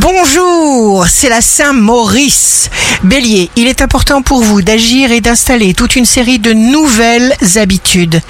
Bonjour, c'est la Saint-Maurice. Bélier, il est important pour vous d'agir et d'installer toute une série de nouvelles habitudes.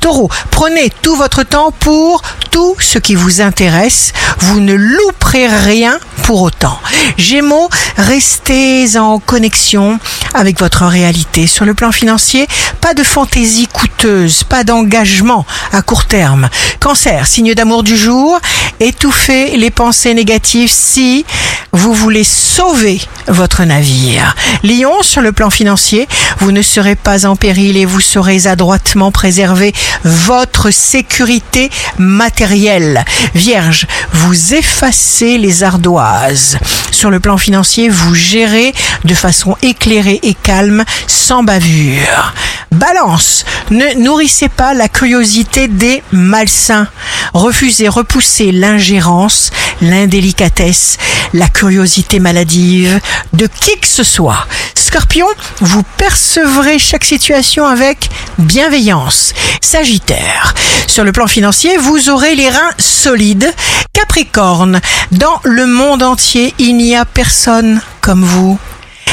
Taureau, prenez tout votre temps pour tout ce qui vous intéresse. Vous ne louperez rien pour autant. Gémeaux, restez en connexion avec votre réalité. Sur le plan financier, pas de fantaisie coûteuse, pas d'engagement à court terme. Cancer, signe d'amour du jour, étouffez les pensées négatives si vous voulez sauver votre navire. Lion, sur le plan financier, vous ne serez pas en péril et vous saurez adroitement préserver votre sécurité matérielle. Vierge, vous effacez les ardoises. Sur le plan financier, vous gérez de façon éclairée et calme, sans bavure. Balance, ne nourrissez pas la curiosité des malsains. Refusez, repoussez l'ingérence, l'indélicatesse, la curiosité maladive de qui que ce soit. Scorpion, vous percevrez chaque situation avec bienveillance. Sagittaire, sur le plan financier, vous aurez les reins solides. Capricorne, dans le monde entier, il n'y a personne comme vous.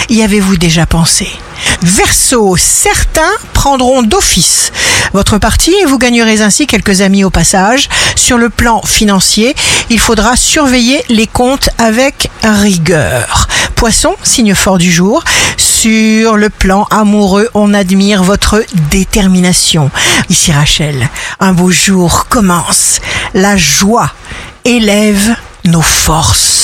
Y avez-vous déjà pensé? Verseau, certains prendront d'office votre parti et vous gagnerez ainsi quelques amis au passage. Sur le plan financier, il faudra surveiller les comptes avec rigueur. Poisson, signe fort du jour. Sur le plan amoureux, on admire votre détermination. Ici Rachel, un beau jour commence. La joie élève nos forces.